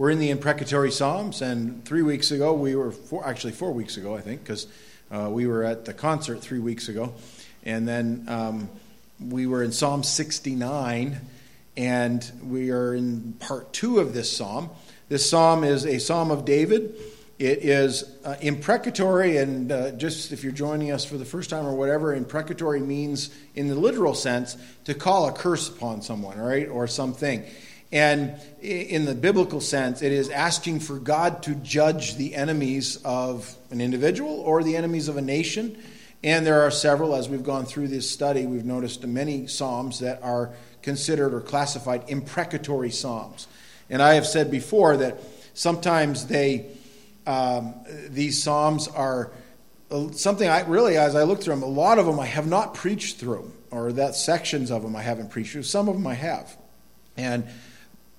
We're in the imprecatory Psalms, and three weeks ago we were, four, actually four weeks ago, I think, because uh, we were at the concert three weeks ago. And then um, we were in Psalm 69, and we are in part two of this psalm. This psalm is a psalm of David. It is uh, imprecatory, and uh, just if you're joining us for the first time or whatever, imprecatory means, in the literal sense, to call a curse upon someone, right, or something. And in the biblical sense, it is asking for God to judge the enemies of an individual or the enemies of a nation. And there are several, as we've gone through this study, we've noticed many Psalms that are considered or classified imprecatory Psalms. And I have said before that sometimes they, um, these Psalms are something I really, as I look through them, a lot of them I have not preached through, or that sections of them I haven't preached through. Some of them I have. And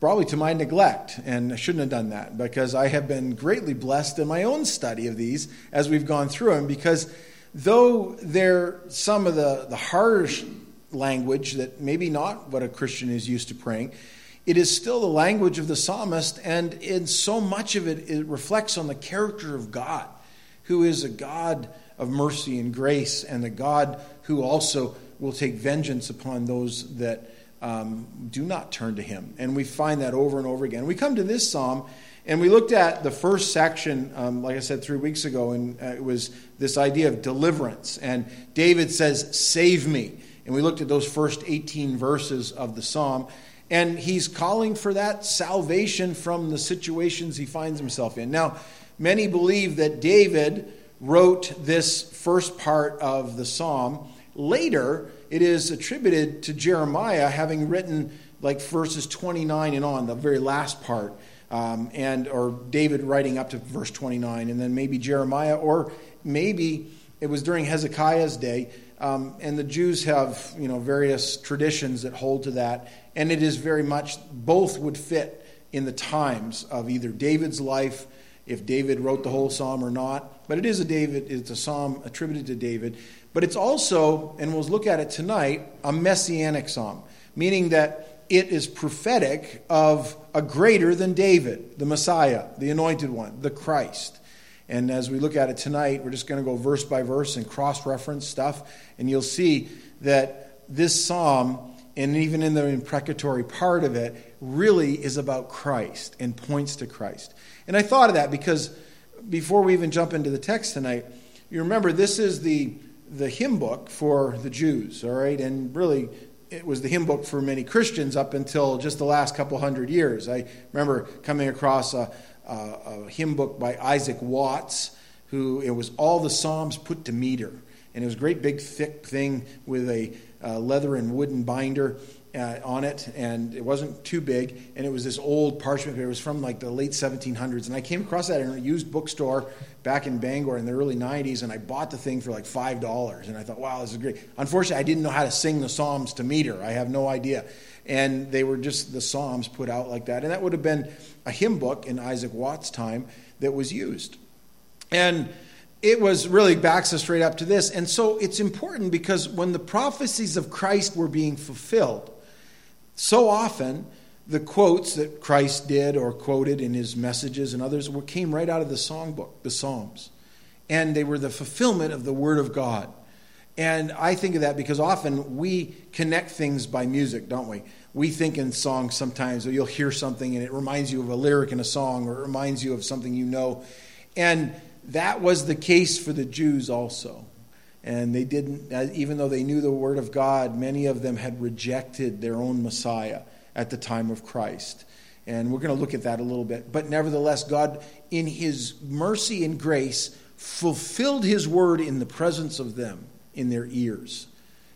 probably to my neglect, and I shouldn't have done that because I have been greatly blessed in my own study of these as we've gone through them. Because though they're some of the, the harsh language that maybe not what a Christian is used to praying, it is still the language of the psalmist, and in so much of it, it reflects on the character of God, who is a God of mercy and grace, and a God who also will take vengeance upon those that um, do not turn to him. And we find that over and over again. We come to this psalm, and we looked at the first section, um, like I said three weeks ago, and uh, it was this idea of deliverance. And David says, Save me. And we looked at those first 18 verses of the psalm. And he's calling for that salvation from the situations he finds himself in. Now, many believe that David wrote this first part of the psalm later it is attributed to Jeremiah having written like verses 29 and on, the very last part, um, and or David writing up to verse 29, and then maybe Jeremiah, or maybe it was during Hezekiah's day. Um, and the Jews have you know various traditions that hold to that, and it is very much both would fit in the times of either David's life, if David wrote the whole psalm or not. But it is a David, it's a psalm attributed to David. But it's also, and we'll look at it tonight, a messianic psalm, meaning that it is prophetic of a greater than David, the Messiah, the anointed one, the Christ. And as we look at it tonight, we're just going to go verse by verse and cross reference stuff. And you'll see that this psalm, and even in the imprecatory part of it, really is about Christ and points to Christ. And I thought of that because before we even jump into the text tonight, you remember this is the the hymn book for the Jews, all right? And really, it was the hymn book for many Christians up until just the last couple hundred years. I remember coming across a, a, a hymn book by Isaac Watts, who it was all the Psalms put to meter. And it was a great big thick thing with a uh, leather and wooden binder uh, on it, and it wasn't too big. And it was this old parchment. It was from like the late 1700s. And I came across that in a used bookstore back in Bangor in the early 90s, and I bought the thing for like $5. And I thought, wow, this is great. Unfortunately, I didn't know how to sing the Psalms to meter. I have no idea. And they were just the Psalms put out like that. And that would have been a hymn book in Isaac Watts' time that was used. And it was really backs us straight up to this. And so it's important because when the prophecies of Christ were being fulfilled, so often the quotes that Christ did or quoted in his messages and others were, came right out of the songbook, the Psalms. And they were the fulfillment of the Word of God. And I think of that because often we connect things by music, don't we? We think in songs sometimes, or you'll hear something and it reminds you of a lyric in a song, or it reminds you of something you know. And that was the case for the Jews also. And they didn't, even though they knew the Word of God, many of them had rejected their own Messiah at the time of Christ. And we're going to look at that a little bit. But nevertheless, God, in His mercy and grace, fulfilled His word in the presence of them, in their ears.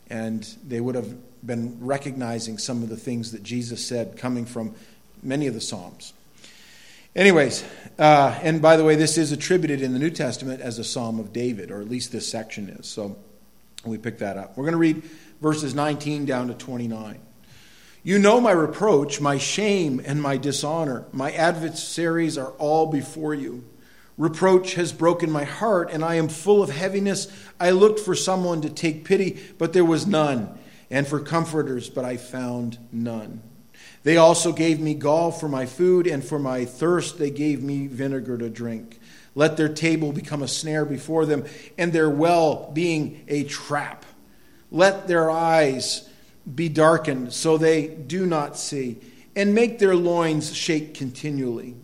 And they would have been recognizing some of the things that Jesus said coming from many of the Psalms. Anyways, uh, and by the way, this is attributed in the New Testament as a Psalm of David, or at least this section is. So we pick that up. We're going to read verses 19 down to 29. You know my reproach, my shame, and my dishonor. My adversaries are all before you. Reproach has broken my heart, and I am full of heaviness. I looked for someone to take pity, but there was none, and for comforters, but I found none. They also gave me gall for my food, and for my thirst they gave me vinegar to drink. Let their table become a snare before them, and their well being a trap. Let their eyes be darkened so they do not see, and make their loins shake continually.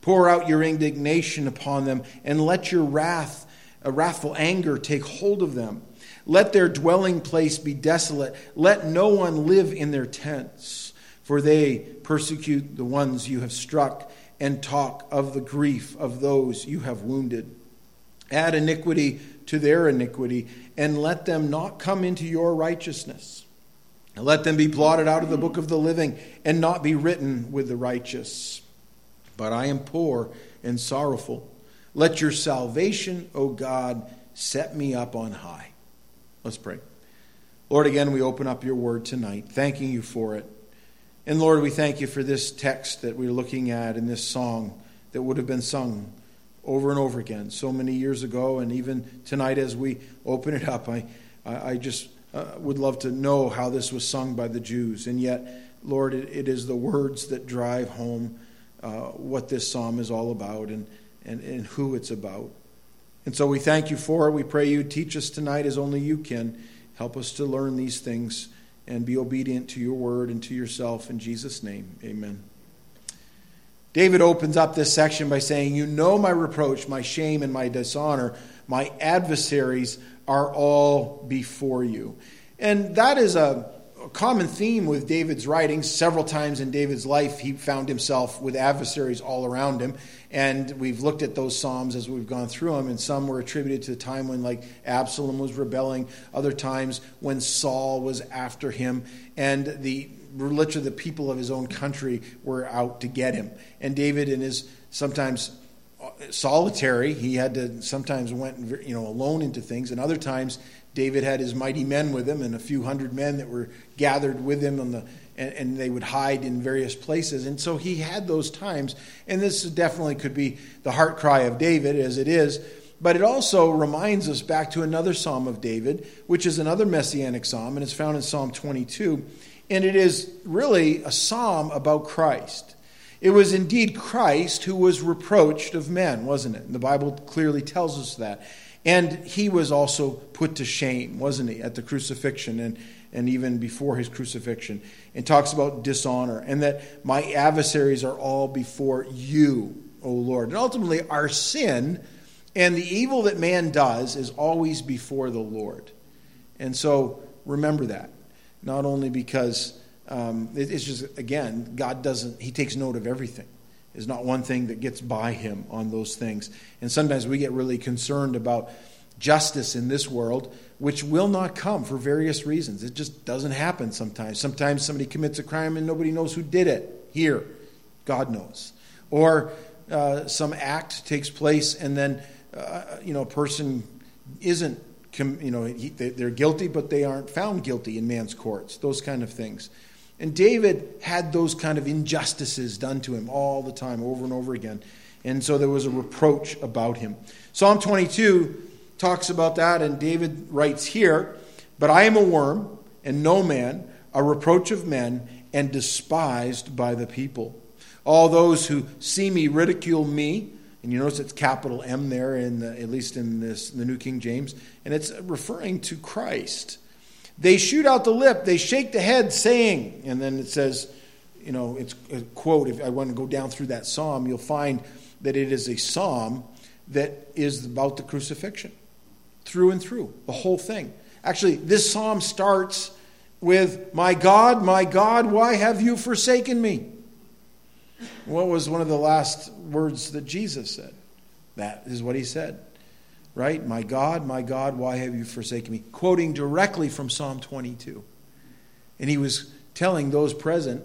Pour out your indignation upon them, and let your wrath, a wrathful anger, take hold of them. Let their dwelling place be desolate. Let no one live in their tents, for they persecute the ones you have struck and talk of the grief of those you have wounded. Add iniquity to their iniquity, and let them not come into your righteousness. And let them be blotted out of the book of the living, and not be written with the righteous. But I am poor and sorrowful. Let your salvation, O God, set me up on high. Let's pray. Lord, again, we open up your word tonight, thanking you for it. And Lord, we thank you for this text that we're looking at in this song that would have been sung over and over again so many years ago. And even tonight, as we open it up, I, I just uh, would love to know how this was sung by the Jews. And yet, Lord, it, is the words that drive home uh, what this psalm is all about and, and, and who it's about. And so we thank you for it. We pray you teach us tonight as only you can. Help us to learn these things and be obedient to your word and to yourself. In Jesus' name, amen. David opens up this section by saying, You know my reproach, my shame, and my dishonor. My adversaries are all before you. And that is a common theme with David's writings. Several times in David's life, he found himself with adversaries all around him. And we've looked at those Psalms as we've gone through them, and some were attributed to the time when, like, Absalom was rebelling, other times when Saul was after him, and the literally the people of his own country were out to get him. And David, in his sometimes uh, solitary, he had to sometimes went you know alone into things, and other times David had his mighty men with him and a few hundred men that were gathered with him on the and, and, they would hide in various places. And so he had those times. And this definitely could be the heart cry of David, as it is. But it also reminds us back to another psalm of David, which is another messianic psalm, and it's found in Psalm 22. And it is really a psalm about Christ. It was indeed Christ who was reproached of men, wasn't it? And the Bible clearly tells us that. And he was also put to shame, wasn't he, at the crucifixion and, and even before his crucifixion, and talks about dishonor, and that my adversaries are all before you, O Lord. And ultimately, our sin and the evil that man does is always before the Lord. And so remember that. Not only because um, it's just, again, God doesn't, He takes note of everything. There's not one thing that gets by Him on those things. And sometimes we get really concerned about justice in this world, which will not come for various reasons. It just doesn't happen sometimes. Sometimes somebody commits a crime and nobody knows who did it. Here, God knows. Or uh, some act takes place and then uh, you know a person isn't you know he, they're guilty but they aren't found guilty in man's courts. Those kind of things. And David had those kind of injustices done to him all the time, over and over again. And so there was a reproach about him. Psalm 22 talks about that, and David writes here But I am a worm and no man, a reproach of men, and despised by the people. All those who see me ridicule me. And you notice it's capital M there, in the, at least in this, the New King James, and it's referring to Christ. They shoot out the lip, they shake the head, saying, and then it says, you know, it's a quote. If I want to go down through that psalm, you'll find that it is a psalm that is about the crucifixion through and through, the whole thing. Actually, this psalm starts with, My God, my God, why have you forsaken me? What was one of the last words that Jesus said? That is what he said. Right? My God, my God, why have you forsaken me? Quoting directly from Psalm 22. And he was telling those present,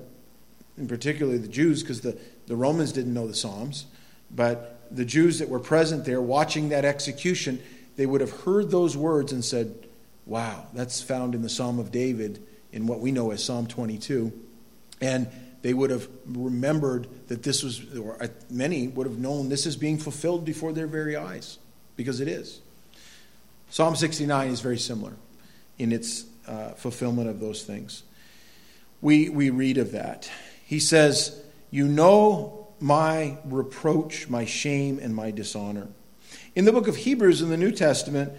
and particularly the Jews, because the, the Romans didn't know the Psalms, but the Jews that were present there watching that execution, they would have heard those words and said, Wow, that's found in the Psalm of David in what we know as Psalm 22. And they would have remembered that this was, or uh, many would have known this is being fulfilled before their very eyes, because it is. Psalm 69 is very similar in its uh, fulfillment of those things. We, we read of that. He says, You know my reproach, my shame, and my dishonor. In the book of Hebrews in the New Testament,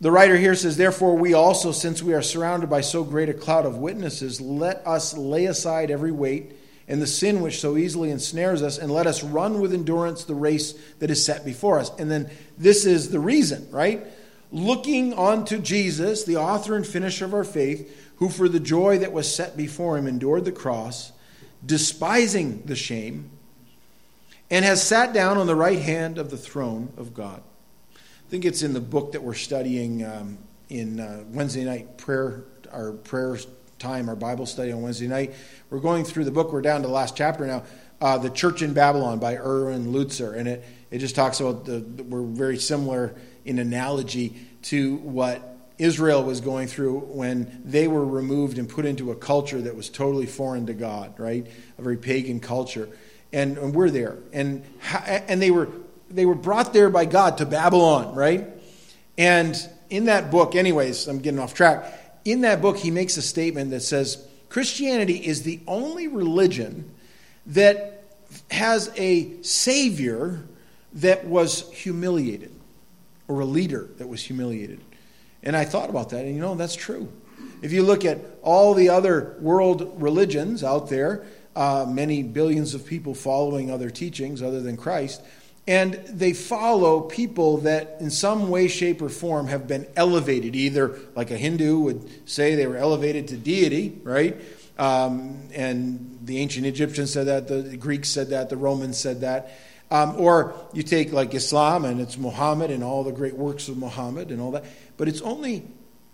the writer here says, Therefore, we also, since we are surrounded by so great a cloud of witnesses, let us lay aside every weight and the sin which so easily ensnares us, and let us run with endurance the race that is set before us. And then this is the reason, right? Looking unto Jesus, the author and finisher of our faith, who for the joy that was set before him endured the cross, despising the shame, and has sat down on the right hand of the throne of God. I think it's in the book that we're studying um, in uh, Wednesday night prayer, our prayer time, our Bible study on Wednesday night. We're going through the book. We're down to the last chapter now. Uh, the Church in Babylon by Erwin Lutzer, and it it just talks about the we're very similar in analogy to what Israel was going through when they were removed and put into a culture that was totally foreign to God, right? A very pagan culture, and, and we're there, and and they were they were brought there by God to Babylon, right? And in that book, anyways, I'm getting off track. In that book, he makes a statement that says Christianity is the only religion that has a savior that was humiliated or a leader that was humiliated. And I thought about that, and you know, that's true. If you look at all the other world religions out there, uh, many billions of people following other teachings other than Christ, and they follow people that in some way, shape, or form have been elevated, either like a Hindu would say they were elevated to deity, right? Um, and the ancient Egyptians said that, the Greeks said that, the Romans said that. Um, or you take like Islam and it's Muhammad and all the great works of Muhammad and all that. But it's only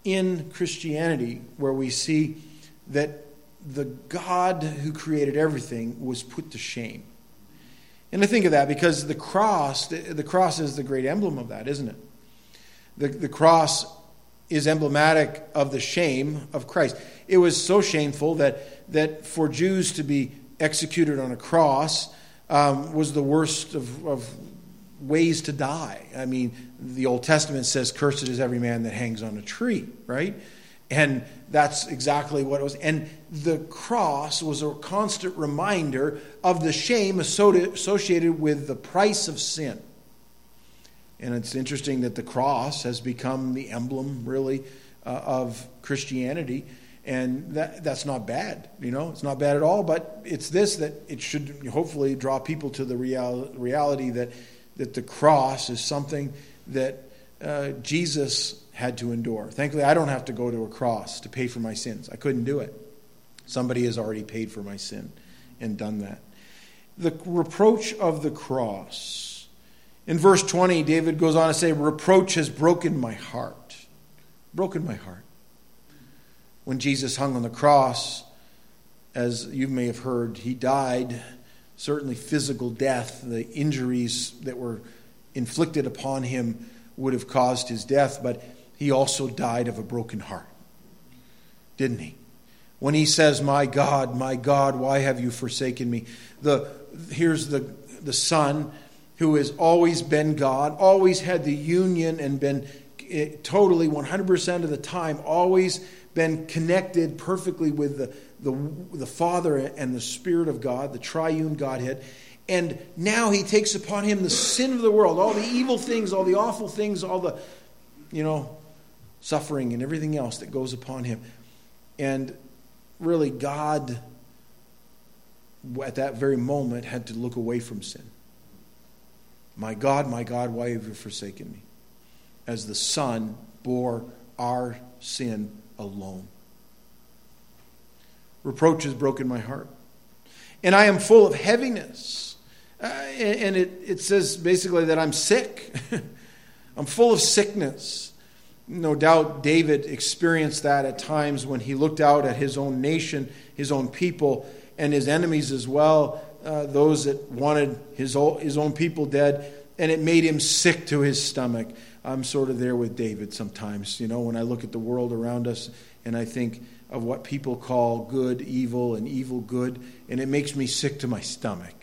in Christianity where we see that the God who created everything was put to shame. And I think of that because the cross, the, cross is the great emblem of that, isn't it? The, the cross is emblematic of the shame of Christ. It was so shameful that, that for Jews to be executed on a cross um, was the worst of, of ways to die. I mean, the Old Testament says, Cursed is every man that hangs on a tree, right? And that's exactly what it was. And the cross was a constant reminder of the shame associated with the price of sin. And it's interesting that the cross has become the emblem, really, uh, of Christianity. And that, that's not bad, you know, it's not bad at all. But it's this that it should hopefully draw people to the real, reality that, that the cross is something that uh, Jesus had to endure. Thankfully, I don't have to go to a cross to pay for my sins. I couldn't do it. Somebody has already paid for my sin and done that. The reproach of the cross in verse 20, David goes on to say, Reproach has broken my heart. Broken my heart. When Jesus hung on the cross, as you may have heard, he died, certainly physical death. The injuries that were inflicted upon him would have caused his death, but he also died of a broken heart. Didn't he? When he says, My God, my God, why have you forsaken me? The, here's the, the Son who has always been God, always had the union and been eh, totally 100% of the time, always been connected perfectly with the, the, the Father and the Spirit of God, the triune Godhead. And now he takes upon him the sin of the world, all the evil things, all the awful things, all the, you know, suffering and everything else that goes upon him. And really, God, at that very moment, had to look away from sin. My God, my God, why have you forsaken me? As the Son bore our sin alone. Reproach has broken my heart. And I am full of heaviness. Uh, and it, it says basically that I'm sick. I'm full of sickness. No doubt David experienced that at times when he looked out at his own nation, his own people, and his enemies as well, uh, those that wanted his his own people dead, and it made him sick to his stomach. I'm sort of there with David sometimes, you know, when I look at the world around us and I think of what people call good evil and evil good, and it makes me sick to my stomach.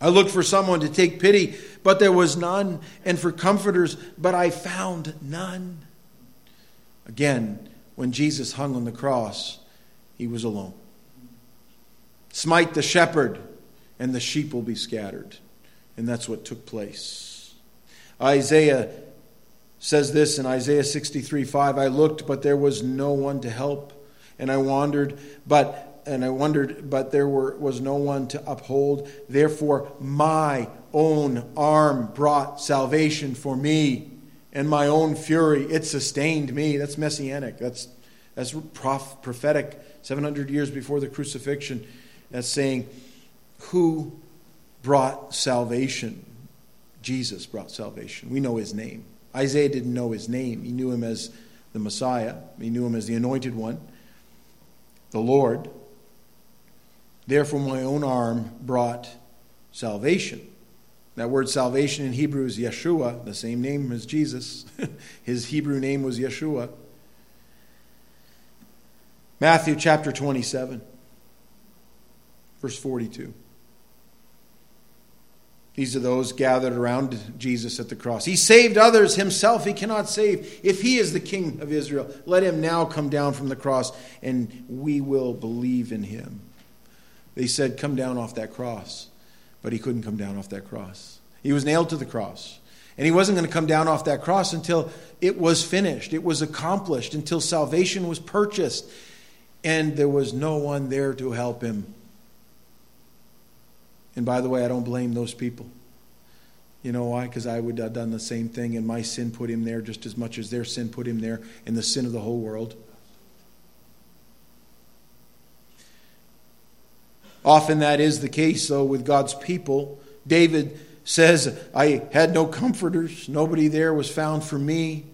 I looked for someone to take pity, but there was none, and for comforters, but I found none. Again, when Jesus hung on the cross, he was alone. Smite the shepherd, and the sheep will be scattered. And that's what took place. Isaiah says this in Isaiah 63 5 I looked, but there was no one to help, and I wandered, but and I wondered, but there were, was no one to uphold. Therefore, my own arm brought salvation for me, and my own fury, it sustained me. That's messianic. That's, that's prophetic, 700 years before the crucifixion. That's saying, who brought salvation? Jesus brought salvation. We know his name. Isaiah didn't know his name. He knew him as the Messiah, he knew him as the anointed one, the Lord. Therefore, my own arm brought salvation. That word salvation in Hebrew is Yeshua, the same name as Jesus. His Hebrew name was Yeshua. Matthew chapter 27, verse 42. These are those gathered around Jesus at the cross. He saved others, himself he cannot save. If he is the king of Israel, let him now come down from the cross, and we will believe in him. They said, Come down off that cross. But he couldn't come down off that cross. He was nailed to the cross. And he wasn't going to come down off that cross until it was finished, it was accomplished, until salvation was purchased. And there was no one there to help him. And by the way, I don't blame those people. You know why? Because I would have done the same thing, and my sin put him there just as much as their sin put him there, and the sin of the whole world. Often that is the case, though, with God's people. David says, I had no comforters. Nobody there was found for me.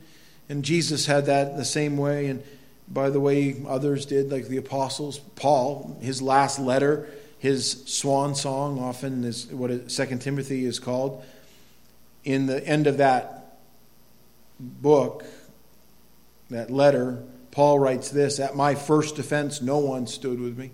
And Jesus had that the same way. And by the way, others did, like the apostles. Paul, his last letter, his swan song, often is what Second Timothy is called. In the end of that book, that letter, Paul writes this At my first defense, no one stood with me.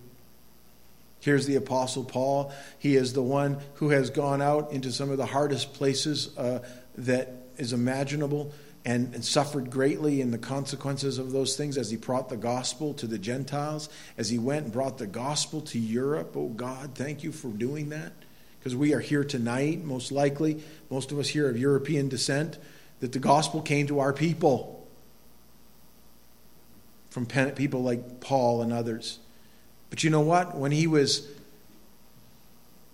Here's the Apostle Paul. He is the one who has gone out into some of the hardest places uh, that is imaginable and, and, suffered greatly in the consequences of those things as he brought the gospel to the Gentiles, as he went and brought the gospel to Europe. Oh, God, thank you for doing that. Because we are here tonight, most likely, most of us here of European descent, that the gospel came to our people from people like Paul and others. But you know what? When he was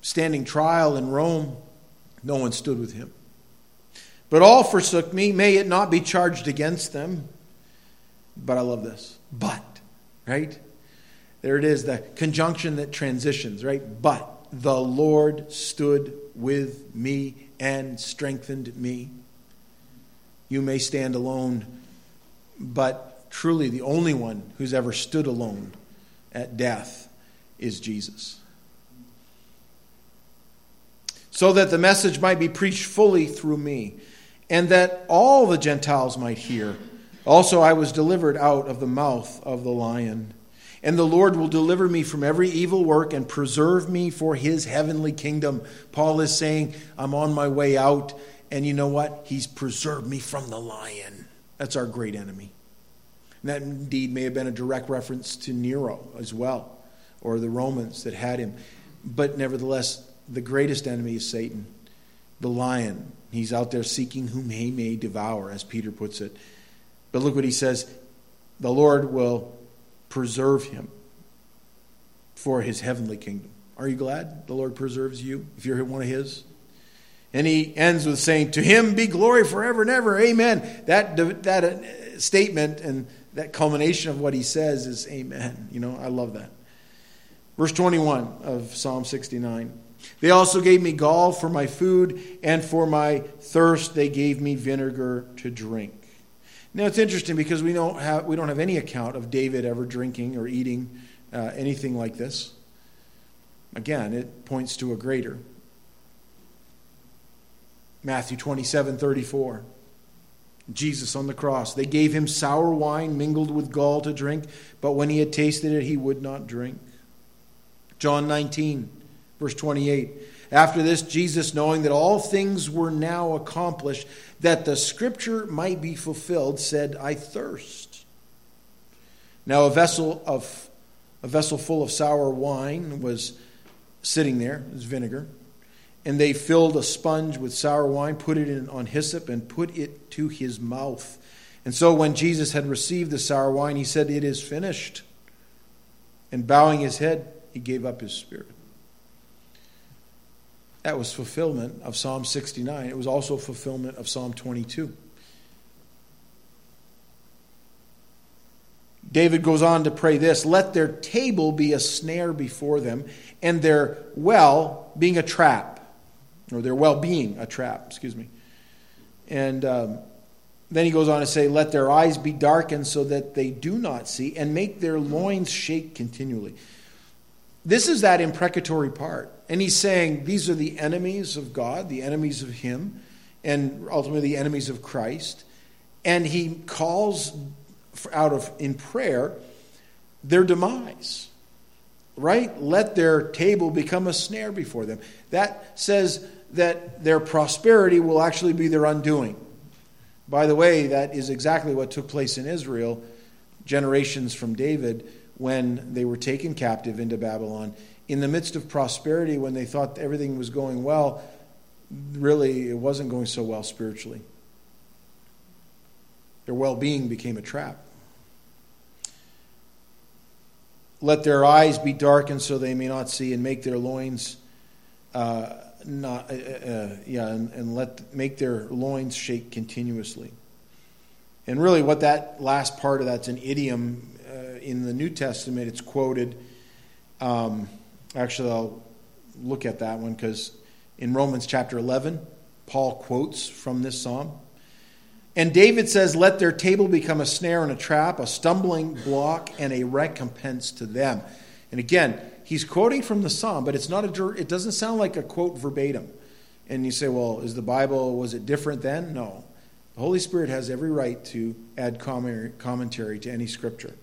standing trial in Rome, no one stood with him. But all forsook me. May it not be charged against them. But I love this. But, right? There it is, the conjunction that transitions, right? But the Lord stood with me and strengthened me. You may stand alone, but truly the only one who's ever stood alone at death is Jesus. So that the message might be preached fully through me, and that all the Gentiles might hear. Also, I was delivered out of the mouth of the lion. And the Lord will deliver me from every evil work and preserve me for his heavenly kingdom. Paul is saying, I'm on my way out. And you know what? He's preserved me from the lion. That's our great enemy. And that indeed may have been a direct reference to Nero as well, or the Romans that had him. But nevertheless, the greatest enemy is Satan, the lion. He's out there seeking whom he may devour, as Peter puts it. But look what he says the Lord will preserve him for his heavenly kingdom. Are you glad the Lord preserves you if you're one of his? And he ends with saying, To him be glory forever and ever. Amen. That, that statement and that culmination of what he says is amen. You know, I love that. Verse 21 of Psalm 69. They also gave me gall for my food, and for my thirst they gave me vinegar to drink. Now it's interesting because we don't have, we don't have any account of David ever drinking or eating uh, anything like this. Again, it points to a greater. Matthew 27 34. Jesus on the cross. They gave him sour wine mingled with gall to drink, but when he had tasted it, he would not drink. John 19, verse 28. After this, Jesus, knowing that all things were now accomplished, that the scripture might be fulfilled, said, I thirst. Now, a vessel of a vessel full of sour wine was sitting there, it was vinegar. And they filled a sponge with sour wine, put it in on hyssop, and put it to his mouth. And so when Jesus had received the sour wine, he said, It is finished. And bowing his head, he gave up his spirit. That was fulfillment of Psalm 69. It was also fulfillment of Psalm 22. David goes on to pray this Let their table be a snare before them, and their well being a trap, or their well being a trap, excuse me. And um, then he goes on to say, Let their eyes be darkened so that they do not see, and make their loins shake continually. This is that imprecatory part. And he's saying these are the enemies of God, the enemies of Him, and ultimately the enemies of Christ. And he calls out of in prayer their demise right let their table become a snare before them that says that their prosperity will actually be their undoing. By the way that is exactly what took place in israel generations from david when they were taken captive into babylon. In the midst of prosperity when they thought everything was going well really it wasn't going so well spiritually. Their well-being became a trap. Let their eyes be darkened so they may not see, and make their loins uh, not, uh, uh, yeah, and, and let make their loins shake continuously. And really, what that last part of that's an idiom uh, in the New Testament. It's quoted. Um, actually, I'll look at that one because in Romans chapter 11, Paul quotes from this psalm. And David says, Let their table become a snare and a trap, a stumbling block, and a recompense to them. And again, he's quoting from the psalm, but it's not a, it doesn't sound like a quote verbatim. And you say, well, is the Bible, was it different then? No. The Holy Spirit has every right to add commentary to any scripture.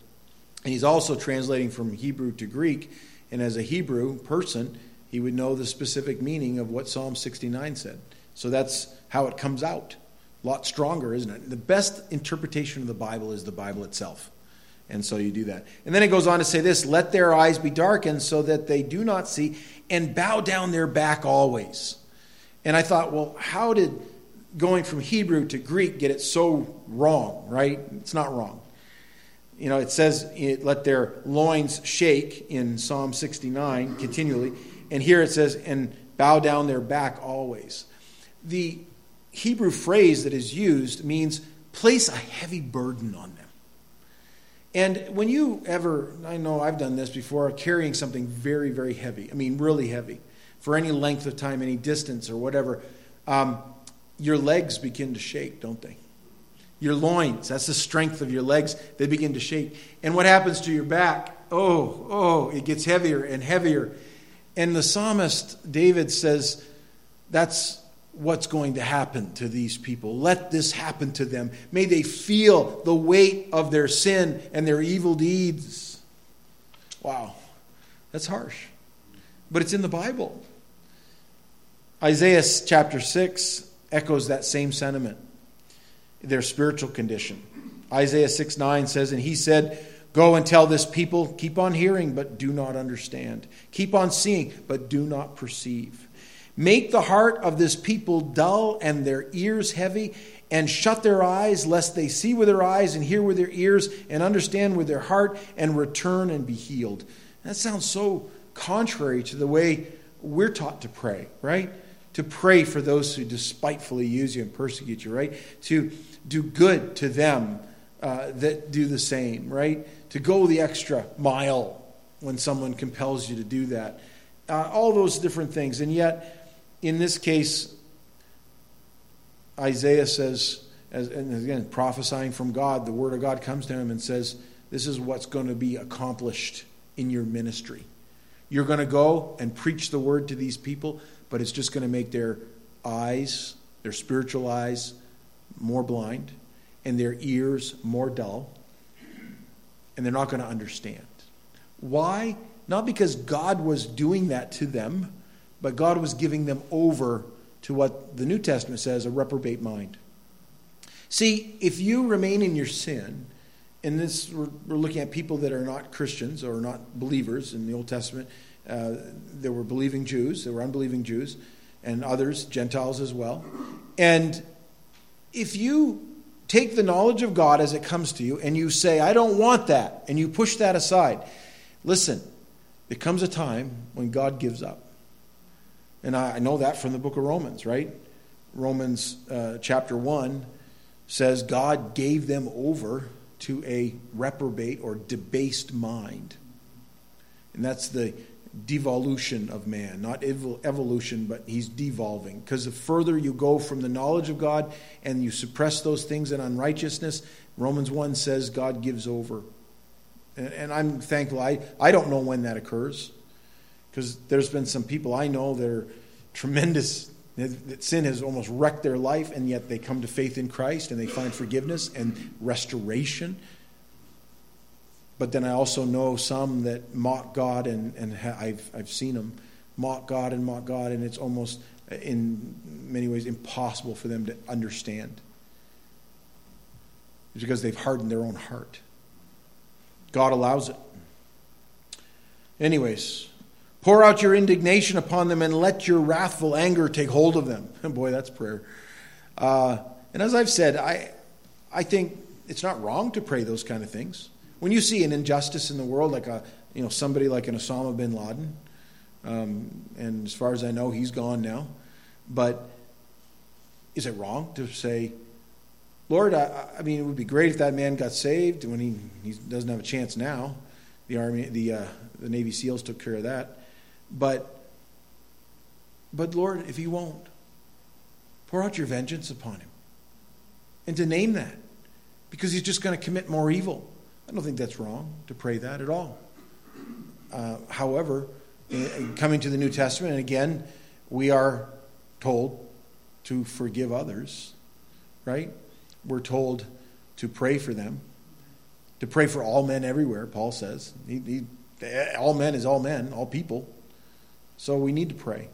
And he's also translating from Hebrew to Greek. And as a Hebrew person, he would know the specific meaning of what Psalm 69 said. So that's how it comes out. A lot stronger, isn't it? The best interpretation of the Bible is the Bible itself. And so you do that. And then it goes on to say this let their eyes be darkened so that they do not see, and bow down their back always. And I thought, well, how did going from Hebrew to Greek get it so wrong, right? It's not wrong. You know, it says, it, let their loins shake in Psalm 69 continually. And here it says, and bow down their back always. The Hebrew phrase that is used means place a heavy burden on them. And when you ever, I know I've done this before, carrying something very, very heavy, I mean, really heavy, for any length of time, any distance or whatever, um, your legs begin to shake, don't they? Your loins, that's the strength of your legs, they begin to shake. And what happens to your back? Oh, oh, it gets heavier and heavier. And the psalmist, David, says, that's what's going to happen to these people. Let this happen to them. May they feel the weight of their sin and their evil deeds. Wow, that's harsh. But it's in the Bible. Isaiah chapter 6 echoes that same sentiment, their spiritual condition. Isaiah 6 9 says, And he said, Go and tell this people, keep on hearing, but do not understand. Keep on seeing, but do not perceive. Make the heart of this people dull and their ears heavy, and shut their eyes, lest they see with their eyes and hear with their ears and understand with their heart and return and be healed. That sounds so contrary to the way we're taught to pray, right? To pray for those who despitefully use you and persecute you, right? To do good to them uh, that do the same, right? To go the extra mile when someone compels you to do that. Uh, all those different things. And yet, in this case, Isaiah says, as, and again, prophesying from God, the word of God comes to him and says, This is what's going to be accomplished in your ministry. You're going to go and preach the word to these people, but it's just going to make their eyes, their spiritual eyes, more blind, and their ears more dull, and they're not going to understand. Why? Not because God was doing that to them but God was giving them over to what the New Testament says a reprobate mind. See, if you remain in your sin and this we're, looking at people that are not Christians or not believers in the Old Testament. Uh, there were believing Jews, there were unbelieving Jews, and others, Gentiles as well. And if you take the knowledge of God as it comes to you and you say, I don't want that, and you push that aside, listen, there comes a time when God gives up. And I know that from the book of Romans, right? Romans uh, chapter 1 says God gave them over to a reprobate or debased mind. And that's the devolution of man, not evolution, but he's devolving. Because the further you go from the knowledge of God and you suppress those things in unrighteousness, Romans 1 says God gives over. And, I'm thankful. I, I don't know when that occurs. Because there's been some people I know that are tremendous that sin has almost wrecked their life, and yet they come to faith in Christ and they find forgiveness and restoration. But then I also know some that mock God, and, and I've, I've seen them mock God and mock God, and it's almost, in many ways, impossible for them to understand. It's because they've hardened their own heart. God allows it. Anyways, Pour out your indignation upon them and let your wrathful anger take hold of them. Boy, that's prayer. Uh, and as I've said, I, I think it's not wrong to pray those kind of things. When you see an injustice in the world, like a, you know, somebody like an Osama bin Laden, um, and as far as I know, he's gone now. But is it wrong to say, Lord, I, I mean, it would be great if that man got saved when he, he doesn't have a chance now. The army, the uh, the Navy SEALs took care of that. But, but Lord, if you won't, pour out your vengeance upon him. And to name that, because he's just going to commit more evil. I don't think that's wrong to pray that at all. Uh, however, coming to the New Testament, and again, we are told to forgive others, right? We're told to pray for them, to pray for all men everywhere, Paul says. He, he, all men is all men, all people. So we need to pray.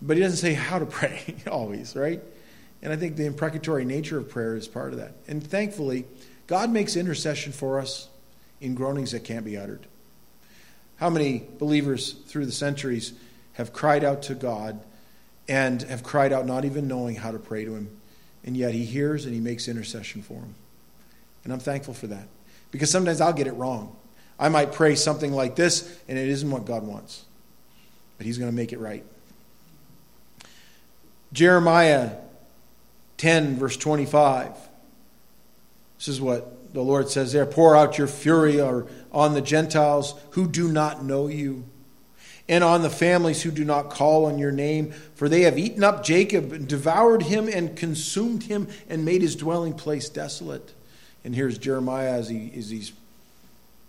But he doesn't say how to pray always, right? And I think the imprecatory nature of prayer is part of that. And thankfully, God makes intercession for us in groanings that can't be uttered. How many believers through the centuries have cried out to God and have cried out not even knowing how to pray to Him, and yet He hears and He makes intercession for them? And I'm thankful for that. Because sometimes I'll get it wrong. I might pray something like this, and it isn't what God wants but he's going to make it right. Jeremiah 10, verse 25. This is what the Lord says there Pour out your fury on the Gentiles who do not know you, and on the families who do not call on your name, for they have eaten up Jacob, and devoured him, and consumed him, and made his dwelling place desolate. And here's Jeremiah as, he, as he's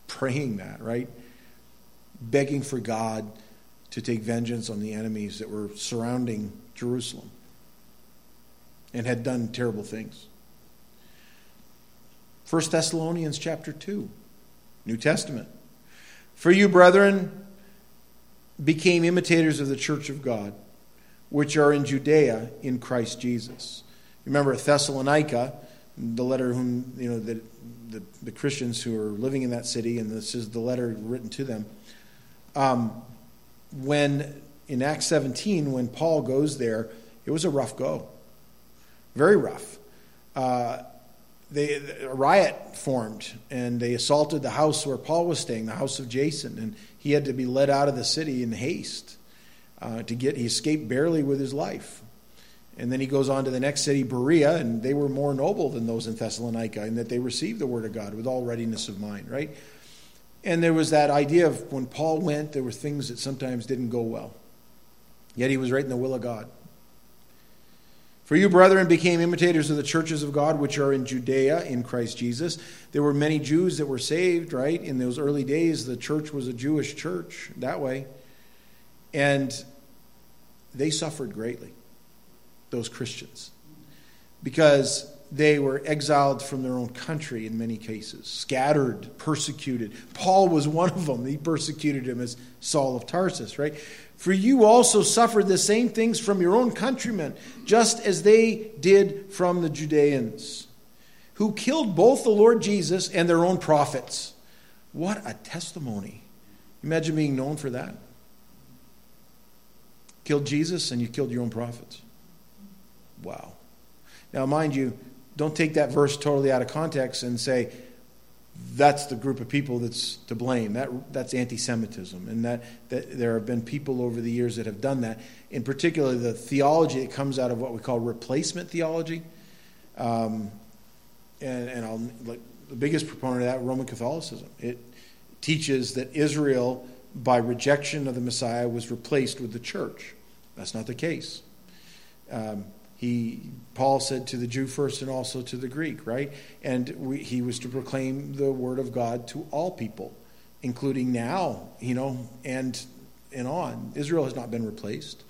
praying that, right? Begging for God to take vengeance on the enemies that were surrounding Jerusalem and had done terrible things. 1 Thessalonians chapter 2, New Testament. For you, brethren, became imitators of the church of God, which are in Judea in Christ Jesus. Remember Thessalonica, the letter whom you know the, the, the Christians who are living in that city, and this is the letter written to them. Um, when in Acts 17, when Paul goes there, it was a rough go. Very rough. Uh, they, a riot formed and they assaulted the house where Paul was staying, the house of Jason, and he had to be led out of the city in haste uh, to get. He escaped barely with his life, and then he goes on to the next city, Berea, and they were more noble than those in Thessalonica in that they received the word of God with all readiness of mind. Right? And there was that idea of when Paul went, there were things that sometimes didn't go well. Yet he was right in the will of God. For you, brethren, became imitators of the churches of God which are in Judea in Christ Jesus. There were many Jews that were saved, right? In those early days, the church was a Jewish church that way. And they suffered greatly, those Christians, because they were exiled from their own country in many cases, scattered, persecuted. Paul was one of them. He persecuted him as Saul of Tarsus, right? For you also suffered the same things from your own countrymen, just as they did from the Judeans, who killed both the Lord Jesus and their own prophets. What a testimony. Imagine being known for that. Killed Jesus and you killed your own prophets. Wow. Now, mind you, don't take that verse totally out of context and say, that's the group of people that's to blame. That, that's anti Semitism. And that, that there have been people over the years that have done that. In particular, the theology that comes out of what we call replacement theology. Um, and, and I'll, like, the biggest proponent of that, Roman Catholicism. It teaches that Israel, by rejection of the Messiah, was replaced with the church. That's not the case. Um, he Paul said to the Jew first and also to the Greek, right? And we, he was to proclaim the word of God to all people, including now, you know, and and on. Israel has not been replaced.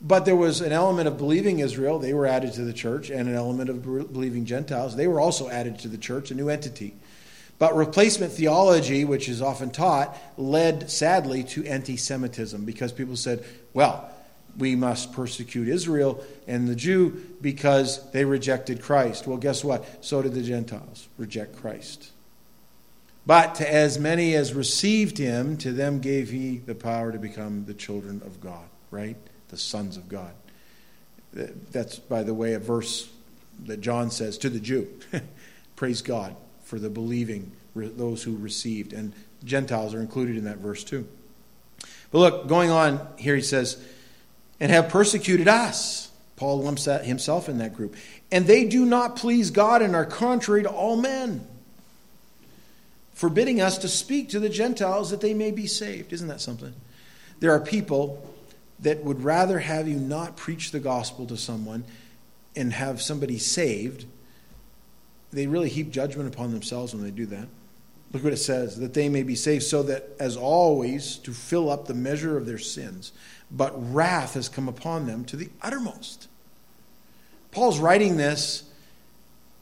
But there was an element of believing Israel, they were added to the church, and an element of believing Gentiles, they were also added to the church, a new entity. But replacement theology, which is often taught, led sadly to anti Semitism because people said, well, we must persecute Israel and the Jew because they rejected Christ. Well, guess what? So did the Gentiles reject Christ. But to as many as received him, to them gave he the power to become the children of God, right? The sons of God. That's, by the way, a verse that John says to the Jew. Praise God for the believing, those who received. And Gentiles are included in that verse too. But look, going on here, he says, and have persecuted us. Paul lumps that himself in that group. And they do not please God and are contrary to all men, forbidding us to speak to the Gentiles that they may be saved. Isn't that something? There are people that would rather have you not preach the gospel to someone and have somebody saved. They really heap judgment upon themselves when they do that. Look what it says that they may be saved, so that as always, to fill up the measure of their sins but wrath has come upon them to the uttermost. Paul's writing this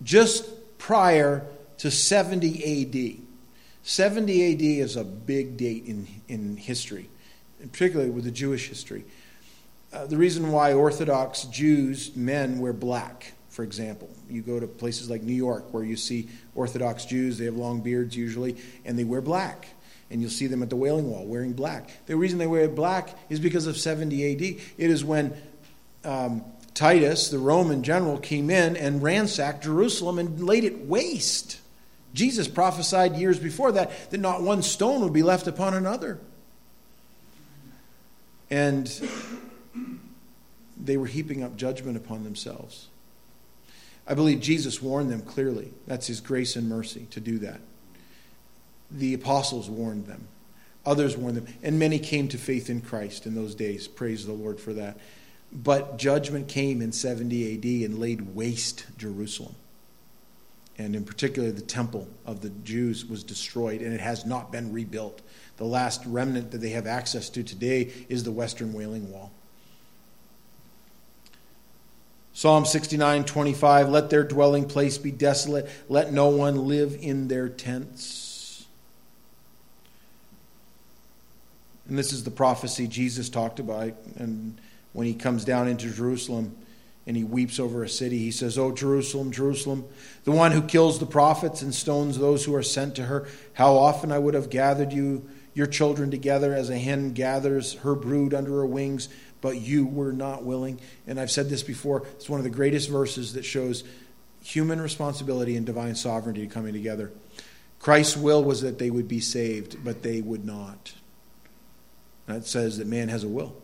just prior to 70 AD. 70 AD is a big date in, in history, particularly with the Jewish history. Uh, the reason why Orthodox Jews, men, wear black, for example. You go to places like New York where you see Orthodox Jews, they have long beards usually, and they wear black and you'll see them at the Wailing Wall wearing black. The reason they wear black is because of 70 AD. It is when um, Titus, the Roman general, came in and ransacked Jerusalem and laid it waste. Jesus prophesied years before that that not one stone would be left upon another. And they were heaping up judgment upon themselves. I believe Jesus warned them clearly. That's his grace and mercy to do that the apostles warned them. Others warned them. And many came to faith in Christ in those days. Praise the Lord for that. But judgment came in 70 AD and laid waste Jerusalem. And in particular, the temple of the Jews was destroyed and it has not been rebuilt. The last remnant that they have access to today is the Western Wailing Wall. Psalm 69 25 Let their dwelling place be desolate, let no one live in their tents. And this is the prophecy Jesus talked about. And when he comes down into Jerusalem and he weeps over a city, he says, Oh, Jerusalem, Jerusalem, the one who kills the prophets and stones those who are sent to her, how often I would have gathered you, your children, together as a hen gathers her brood under her wings, but you were not willing. And I've said this before, it's one of the greatest verses that shows human responsibility and divine sovereignty coming together. Christ's will was that they would be saved, but they would not. That says that man has a will.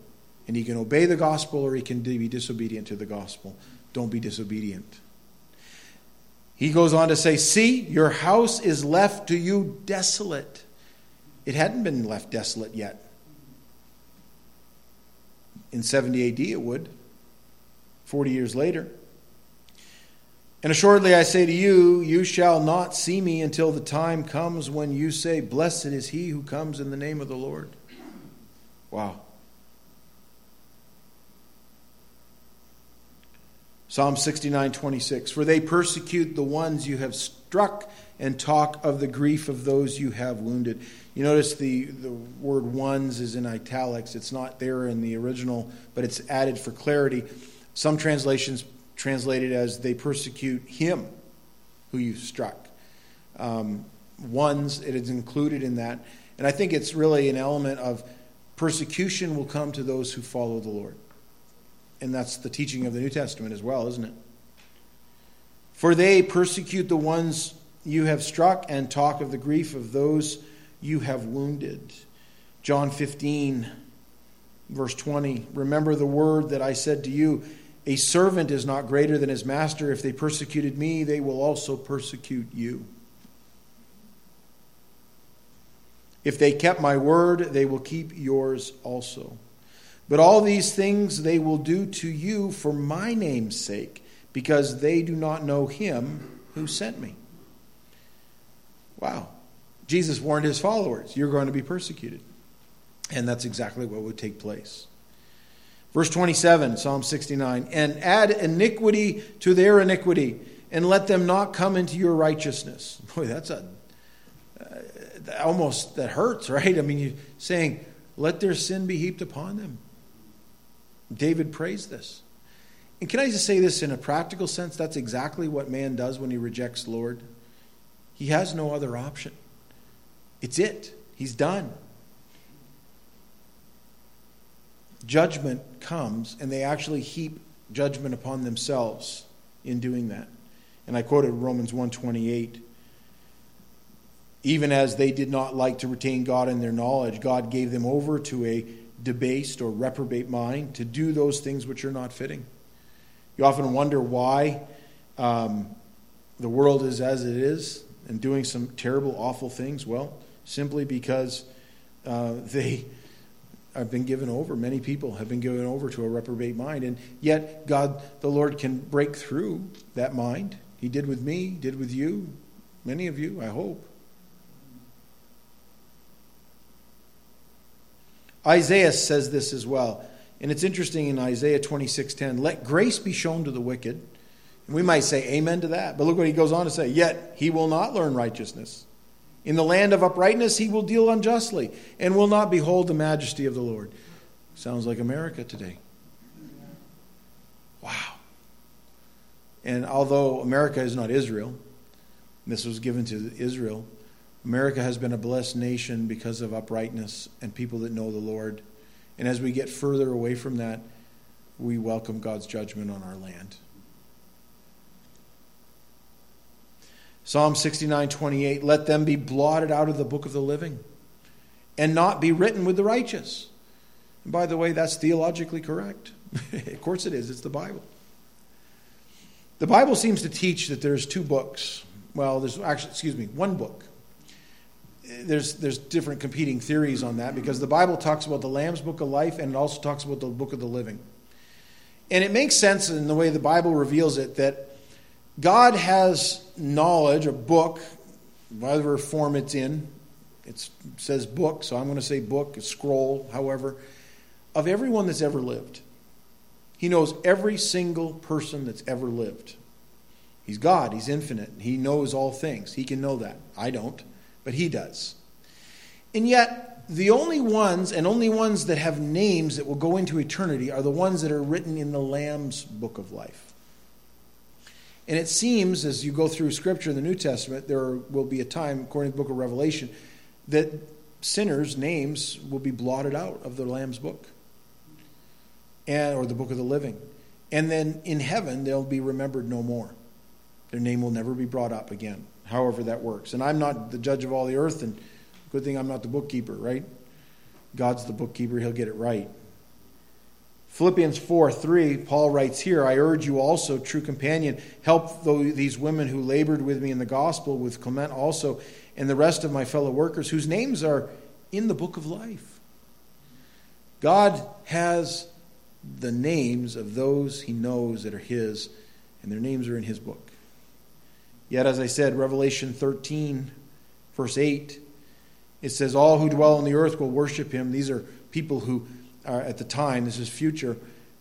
And he can obey the gospel or he can be disobedient to the gospel. Don't be disobedient. He goes on to say, See, your house is left to you desolate. It hadn't been left desolate yet. In 70 AD, it would. 40 years later. And assuredly I say to you, you shall not see me until the time comes when you say, Blessed is he who comes in the name of the Lord. Wow. Psalm 69, 26. For they persecute the ones you have struck and talk of the grief of those you have wounded. You notice the, the word ones is in italics. It's not there in the original, but it's added for clarity. Some translations translate it as they persecute him who you struck. Um, ones, it is included in that. And I think it's really an element of persecution will come to those who follow the Lord. And that's the teaching of the New Testament as well, isn't it? For they persecute the ones you have struck and talk of the grief of those you have wounded. John 15, verse 20. Remember the word that I said to you A servant is not greater than his master. If they persecuted me, they will also persecute you. If they kept my word, they will keep yours also. But all these things they will do to you for my name's sake, because they do not know him who sent me. Wow. Jesus warned his followers, you're going to be persecuted. And that's exactly what would take place. Verse 27, Psalm 69 And add iniquity to their iniquity, and let them not come into your righteousness. Boy, that's a uh, almost that hurts, right? I mean, you saying, let their sin be heaped upon them. David prays this. And can I just say this in a practical sense? That's exactly what man does when he rejects Lord. He has no other option. It's it. He's done. Judgment comes, and they actually heap judgment upon themselves in doing that. And I quoted Romans 128 even as they did not like to retain God in their knowledge, God gave them over to a debased or reprobate mind to do those things which are not fitting. You often wonder why um, the world is as it is and doing some terrible, awful things. Well, simply because uh, they have been given over. Many people have been given over to a reprobate mind. And yet, God, the Lord, can break through that mind. He did with me, did with you, many of you, I hope. Isaiah says this as well. And it's interesting in Isaiah 26:10, let grace be shown to the wicked. And we might say amen to that. But look what he goes on to say, yet he will not learn righteousness. In the land of uprightness he will deal unjustly and will not behold the majesty of the Lord. Sounds like America today. Wow. And although America is not Israel, this was given to Israel, America has been a blessed nation because of uprightness and people that know the Lord. And as we get further away from that, we welcome God's judgment on our land. Psalm 69 28, let them be blotted out of the book of the living and not be written with the righteous. And by the way, that's theologically correct. of course it is, it's the Bible. The Bible seems to teach that there's two books. Well, there's actually, excuse me, one book there's there's different competing theories on that because the Bible talks about the Lamb's Book of Life and it also talks about the Book of the Living. And it makes sense in the way the Bible reveals it that God has knowledge, a book, whatever form it's in. it says book, so I'm going to say book, a scroll, however, of everyone that's ever lived. He knows every single person that's ever lived. He's God, He's infinite, He knows all things. He can know that. I don't but he does. And yet, the only ones, and only ones that have names that will go into eternity, are the ones that are written in the Lamb's book of life. And it seems, as you go through Scripture in the New Testament, there will be a time, according to the book of Revelation, that sinners' names will be blotted out of the Lamb's book and, or the book of the living. And then in heaven, they'll be remembered no more. Their name will never be brought up again however that works. And I'm not the judge of all the earth, and good thing I'm not the bookkeeper, right? God's the bookkeeper, he'll get it right. Philippians 4 3, Paul writes here, I urge you also, true companion, help these women who labored with me in the gospel, with Clement also, and the rest of my fellow workers, whose names are in the book of life. God has the names of those he knows that are his, and their names are in his book. Yet, as I said, Revelation 13, verse 8, it says, All who dwell on the earth will worship him. These are people who are at the time, this is future,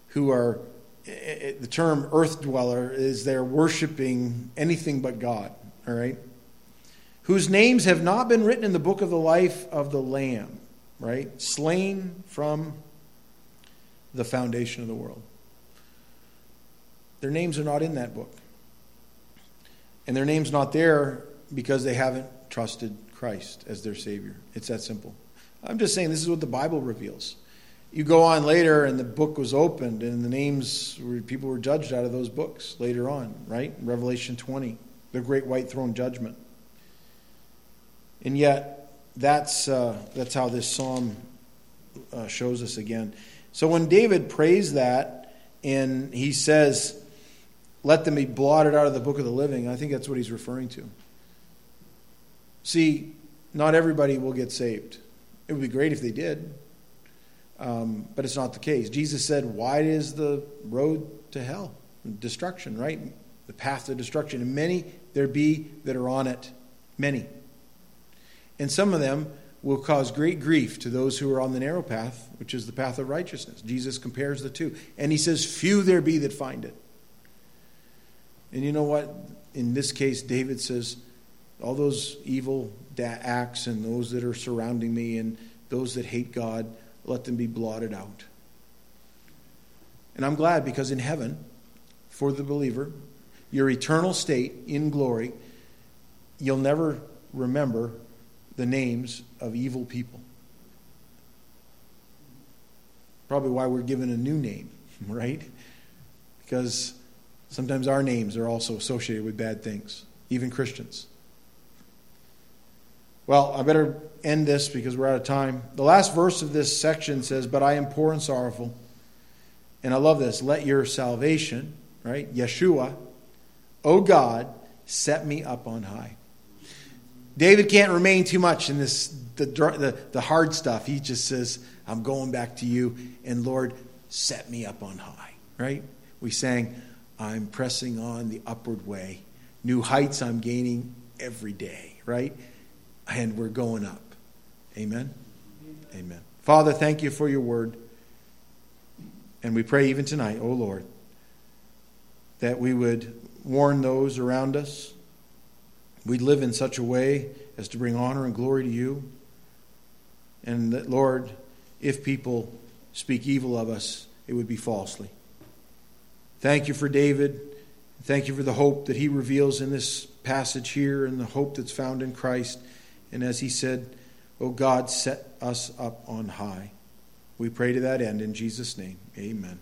who are, eh, eh, the term earth dweller is they're worshiping anything but God, all right? Whose names have not been written in the book of the life of the Lamb, right? Slain from the foundation of the world. Their names are not in that book. And their name's not there because they haven't trusted Christ as their Savior. It's that simple. I'm just saying this is what the Bible reveals. You go on later, and the book was opened, and the names, people were judged out of those books later on, right? Revelation 20, the great white throne judgment. And yet, that's, uh, that's how this psalm uh, shows us again. So when David prays that, and he says, Let them be blotted out of the book of the living, I think that's what he's referring to. See, not everybody will get saved. It would be great if they did, um, but it's not the case. Jesus said, Wide is the road to hell, destruction, right? The path to destruction. And many there be that are on it. Many. And some of them will cause great grief to those who are on the narrow path, which is the path of righteousness. Jesus compares the two. And he says, Few there be that find it. And you know what? In this case, David says, all those evil acts and those that are surrounding me and those that hate God, let them be blotted out. And I'm glad because in heaven, for the believer, your eternal state in glory, you'll never remember the names of evil people. Probably why we're given a new name, right? Because sometimes our names are also associated with bad things, even Christians. Well, I better end this because we're out of time. The last verse of this section says, But I am poor and sorrowful. And I love this. Let your salvation, right? Yeshua, O God, set me up on high. David can't remain too much in this the, the, the hard stuff. He just says, I'm going back to you, and Lord, set me up on high. Right? We sang, I'm pressing on the upward way. New heights I'm gaining every day, right? And we're going up. Amen? Amen. Father, thank you for your word. And we pray even tonight, O oh Lord, that we would warn those around us. We'd live in such a way as to bring honor and glory to you. And that, Lord, if people speak evil of us, it would be falsely. Thank you for David. Thank you for the hope that he reveals in this passage here and the hope that's found in Christ. And as he said, O God, set us up on high. We pray to that end in Jesus' name. Amen.